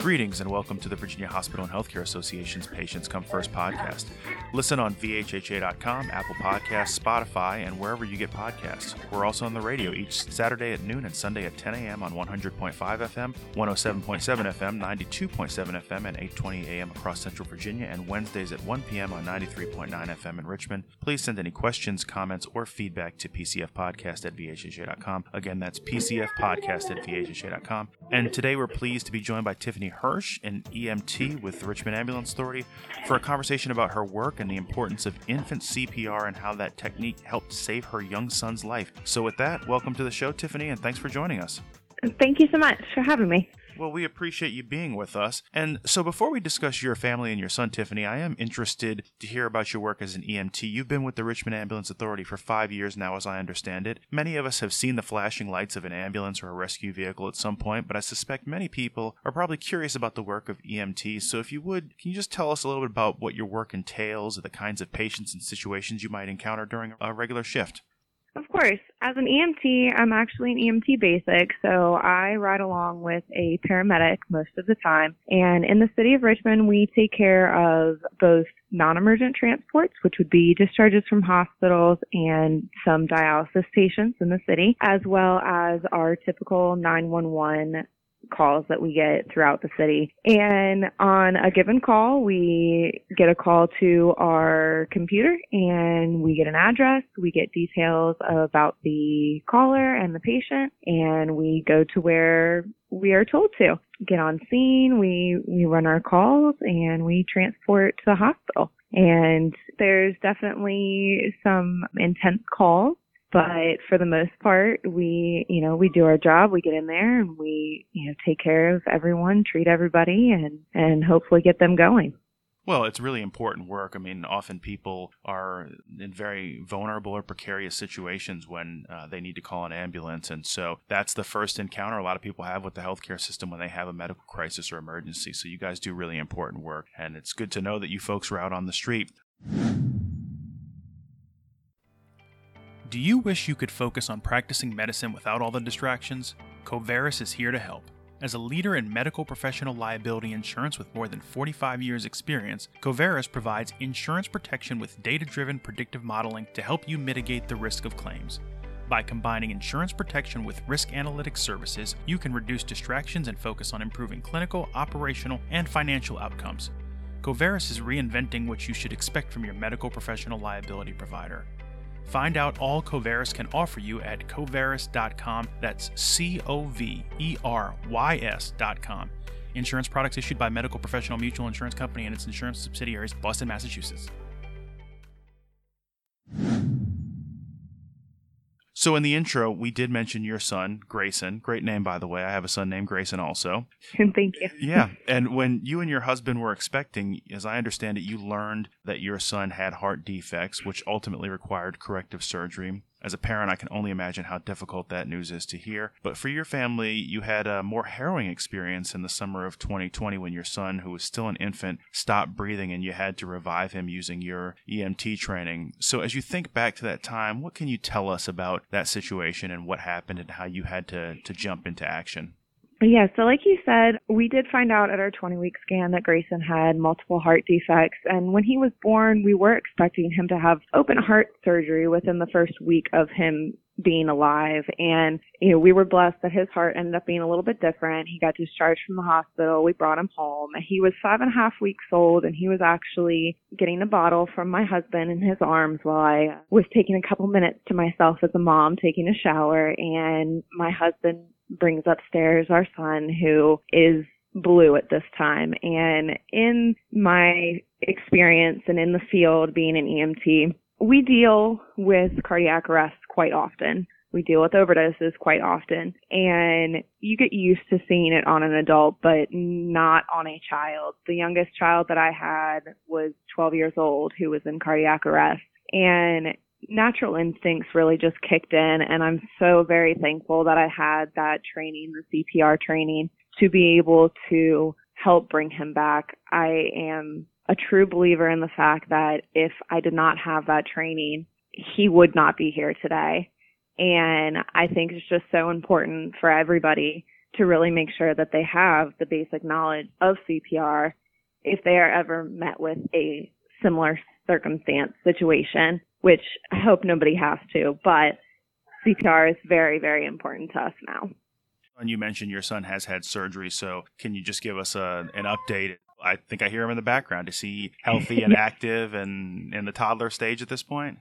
Greetings and welcome to the Virginia Hospital and Healthcare Association's Patients Come First podcast. Listen on VHHA.com, Apple Podcasts, Spotify, and wherever you get podcasts. We're also on the radio each Saturday at noon and Sunday at 10 a.m. on 100.5 FM, 107.7 FM, 92.7 FM, and 8:20 a.m. across Central Virginia, and Wednesdays at 1 p.m. on 93.9 FM in Richmond. Please send any questions, comments, or feedback to PCFpodcast at VHHA.com. Again, that's PCFpodcast at VHHA.com. And today we're pleased to be joined by Tiffany Hirsch, an EMT with the Richmond Ambulance Authority, for a conversation about her work and the importance of infant CPR and how that technique helped save her young son's life. So, with that, welcome to the show, Tiffany, and thanks for joining us. Thank you so much for having me. Well, we appreciate you being with us. And so, before we discuss your family and your son, Tiffany, I am interested to hear about your work as an EMT. You've been with the Richmond Ambulance Authority for five years now, as I understand it. Many of us have seen the flashing lights of an ambulance or a rescue vehicle at some point, but I suspect many people are probably curious about the work of EMTs. So, if you would, can you just tell us a little bit about what your work entails, or the kinds of patients and situations you might encounter during a regular shift? Of course. As an EMT, I'm actually an EMT basic, so I ride along with a paramedic most of the time. And in the city of Richmond, we take care of both non-emergent transports, which would be discharges from hospitals and some dialysis patients in the city, as well as our typical 911 calls that we get throughout the city. And on a given call, we get a call to our computer and we get an address, we get details about the caller and the patient, and we go to where we are told to. Get on scene, we, we run our calls and we transport to the hospital. And there's definitely some intense calls but for the most part we you know we do our job we get in there and we you know take care of everyone treat everybody and and hopefully get them going well, it's really important work. I mean, often people are in very vulnerable or precarious situations when uh, they need to call an ambulance. And so that's the first encounter a lot of people have with the healthcare system when they have a medical crisis or emergency. So you guys do really important work. And it's good to know that you folks are out on the street. Do you wish you could focus on practicing medicine without all the distractions? Coverys is here to help. As a leader in medical professional liability insurance with more than 45 years' experience, Coverys provides insurance protection with data driven predictive modeling to help you mitigate the risk of claims. By combining insurance protection with risk analytics services, you can reduce distractions and focus on improving clinical, operational, and financial outcomes. Coverys is reinventing what you should expect from your medical professional liability provider. Find out all Coverys can offer you at coverys.com. That's C O V E R Y S.com. Insurance products issued by Medical Professional Mutual Insurance Company and its insurance subsidiaries, Boston, Massachusetts. So in the intro, we did mention your son, Grayson. Great name, by the way. I have a son named Grayson also. Thank you. yeah. And when you and your husband were expecting, as I understand it, you learned that your son had heart defects, which ultimately required corrective surgery. As a parent, I can only imagine how difficult that news is to hear. But for your family, you had a more harrowing experience in the summer of 2020 when your son, who was still an infant, stopped breathing and you had to revive him using your EMT training. So, as you think back to that time, what can you tell us about that situation and what happened and how you had to, to jump into action? Yeah, so like you said, we did find out at our 20 week scan that Grayson had multiple heart defects. And when he was born, we were expecting him to have open heart surgery within the first week of him being alive. And, you know, we were blessed that his heart ended up being a little bit different. He got discharged from the hospital. We brought him home. He was five and a half weeks old and he was actually getting a bottle from my husband in his arms while I was taking a couple minutes to myself as a mom, taking a shower. And my husband brings upstairs our son who is blue at this time. And in my experience and in the field being an EMT, we deal with cardiac arrest quite often. We deal with overdoses quite often and you get used to seeing it on an adult, but not on a child. The youngest child that I had was 12 years old who was in cardiac arrest and natural instincts really just kicked in and I'm so very thankful that I had that training, the CPR training to be able to help bring him back. I am a true believer in the fact that if I did not have that training, he would not be here today. And I think it's just so important for everybody to really make sure that they have the basic knowledge of CPR if they are ever met with a similar circumstance situation, which I hope nobody has to, but CPR is very, very important to us now. And you mentioned your son has had surgery, so can you just give us a, an update? I think I hear him in the background. Is he healthy and active and in the toddler stage at this point?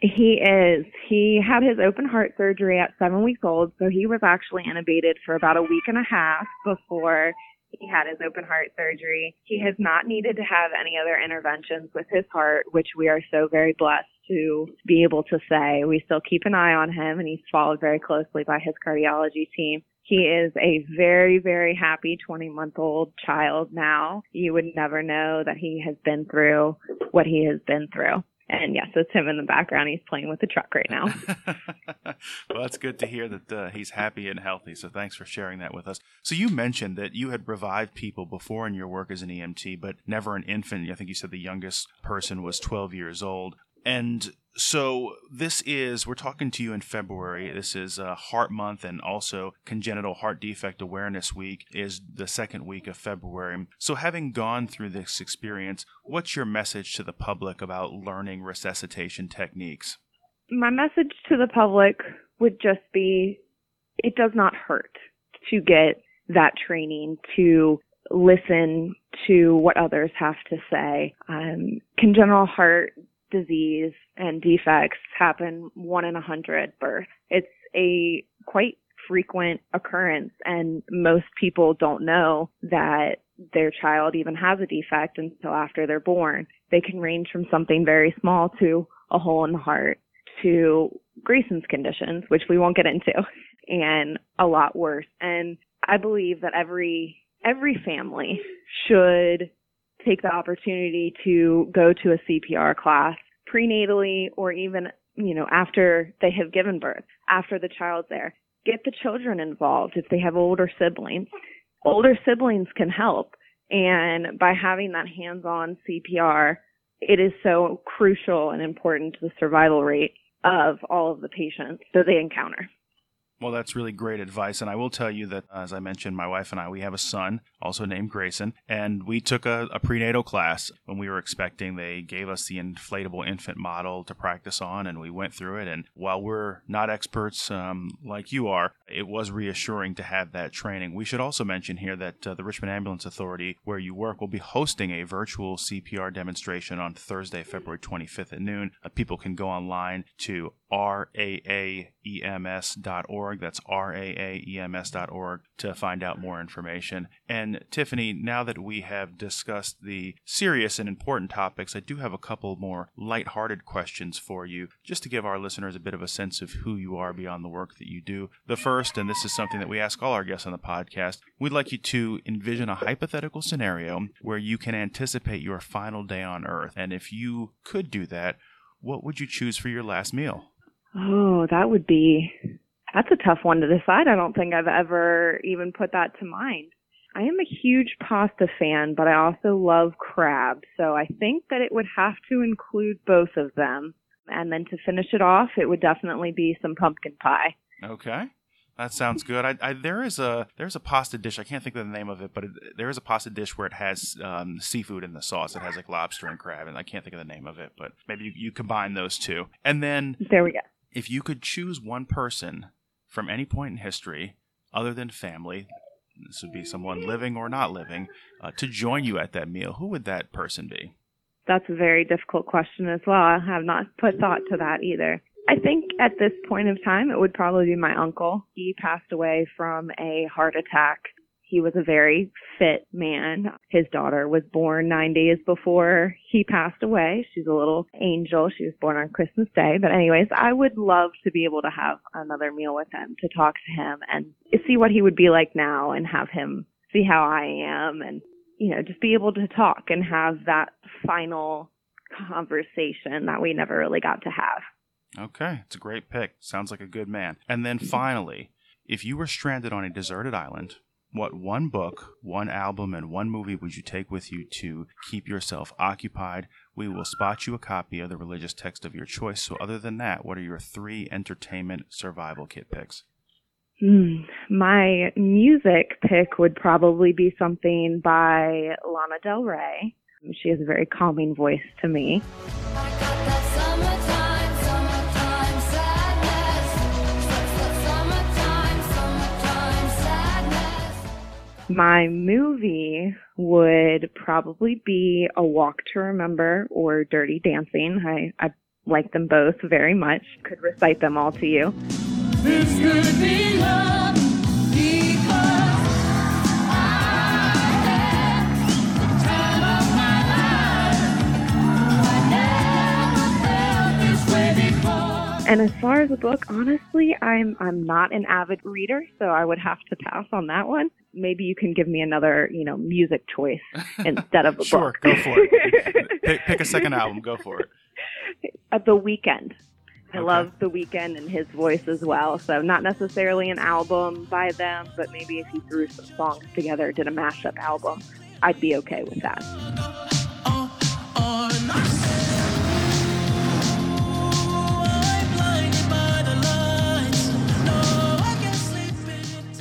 He is. He had his open heart surgery at seven weeks old, so he was actually intubated for about a week and a half before he had his open heart surgery. He has not needed to have any other interventions with his heart, which we are so very blessed to be able to say. We still keep an eye on him and he's followed very closely by his cardiology team. He is a very, very happy 20 month old child now. You would never know that he has been through what he has been through. And yes, it's him in the background. He's playing with the truck right now. well, that's good to hear that uh, he's happy and healthy. So thanks for sharing that with us. So you mentioned that you had revived people before in your work as an EMT, but never an infant. I think you said the youngest person was 12 years old. And so this is we're talking to you in February. This is uh, Heart Month and also Congenital Heart Defect Awareness Week is the second week of February. So having gone through this experience, what's your message to the public about learning resuscitation techniques? My message to the public would just be it does not hurt to get that training to listen to what others have to say. Um, congenital heart disease and defects happen one in a hundred births. It's a quite frequent occurrence and most people don't know that their child even has a defect until after they're born. They can range from something very small to a hole in the heart to Grayson's conditions, which we won't get into, and a lot worse. And I believe that every every family should take the opportunity to go to a CPR class prenatally or even, you know, after they have given birth, after the child's there. Get the children involved if they have older siblings. Older siblings can help. And by having that hands-on CPR, it is so crucial and important to the survival rate of all of the patients that they encounter. Well, that's really great advice. And I will tell you that, as I mentioned, my wife and I, we have a son, also named Grayson, and we took a, a, prenatal class when we were expecting. They gave us the inflatable infant model to practice on, and we went through it. And while we're not experts um, like you are, it was reassuring to have that training. We should also mention here that uh, the Richmond Ambulance Authority, where you work, will be hosting a virtual CPR demonstration on Thursday, February 25th at noon. Uh, people can go online to raaems.org. That's raaems.org to find out more information. And Tiffany, now that we have discussed the serious and important topics, I do have a couple more lighthearted questions for you, just to give our listeners a bit of a sense of who you are beyond the work that you do. The first, and this is something that we ask all our guests on the podcast, we'd like you to envision a hypothetical scenario where you can anticipate your final day on Earth. And if you could do that, what would you choose for your last meal? Oh, that would be that's a tough one to decide. I don't think I've ever even put that to mind. I am a huge pasta fan, but I also love crab, so I think that it would have to include both of them. And then to finish it off, it would definitely be some pumpkin pie. Okay. That sounds good. I, I, there is a there's a pasta dish. I can't think of the name of it, but it, there is a pasta dish where it has um, seafood in the sauce. It has like lobster and crab, and I can't think of the name of it. But maybe you, you combine those two, and then there we go if you could choose one person from any point in history other than family, this would be someone living or not living, uh, to join you at that meal, who would that person be? That's a very difficult question as well. I have not put thought to that either. I think at this point of time, it would probably be my uncle. He passed away from a heart attack he was a very fit man. His daughter was born nine days before he passed away. She's a little angel. She was born on Christmas Day. But anyways, I would love to be able to have another meal with him, to talk to him and see what he would be like now and have him see how I am and, you know, just be able to talk and have that final conversation that we never really got to have. Okay, it's a great pick. Sounds like a good man. And then mm-hmm. finally, if you were stranded on a deserted island what one book, one album, and one movie would you take with you to keep yourself occupied? We will spot you a copy of the religious text of your choice. So, other than that, what are your three entertainment survival kit picks? Hmm. My music pick would probably be something by Lana Del Rey. She has a very calming voice to me. My movie would probably be A Walk to Remember or Dirty Dancing. I, I like them both very much. Could recite them all to you. This could be love And as far as the book, honestly, I'm I'm not an avid reader, so I would have to pass on that one. Maybe you can give me another, you know, music choice instead of a sure, book. Sure, go for it. pick, pick, a second album. Go for it. Uh, the Weeknd. I okay. love The Weeknd and his voice as well. So not necessarily an album by them, but maybe if he threw some songs together, did a mashup album, I'd be okay with that.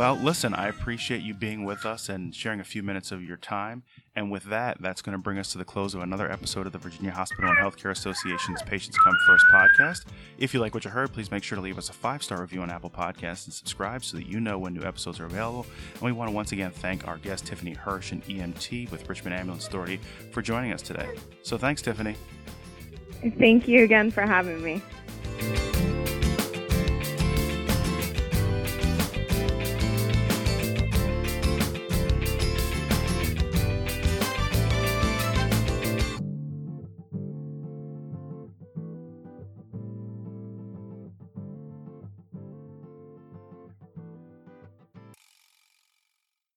Well, listen, I appreciate you being with us and sharing a few minutes of your time. And with that, that's going to bring us to the close of another episode of the Virginia Hospital and Healthcare Association's Patients Come First podcast. If you like what you heard, please make sure to leave us a five star review on Apple Podcasts and subscribe so that you know when new episodes are available. And we want to once again thank our guest, Tiffany Hirsch, an EMT with Richmond Ambulance Authority, for joining us today. So thanks, Tiffany. Thank you again for having me.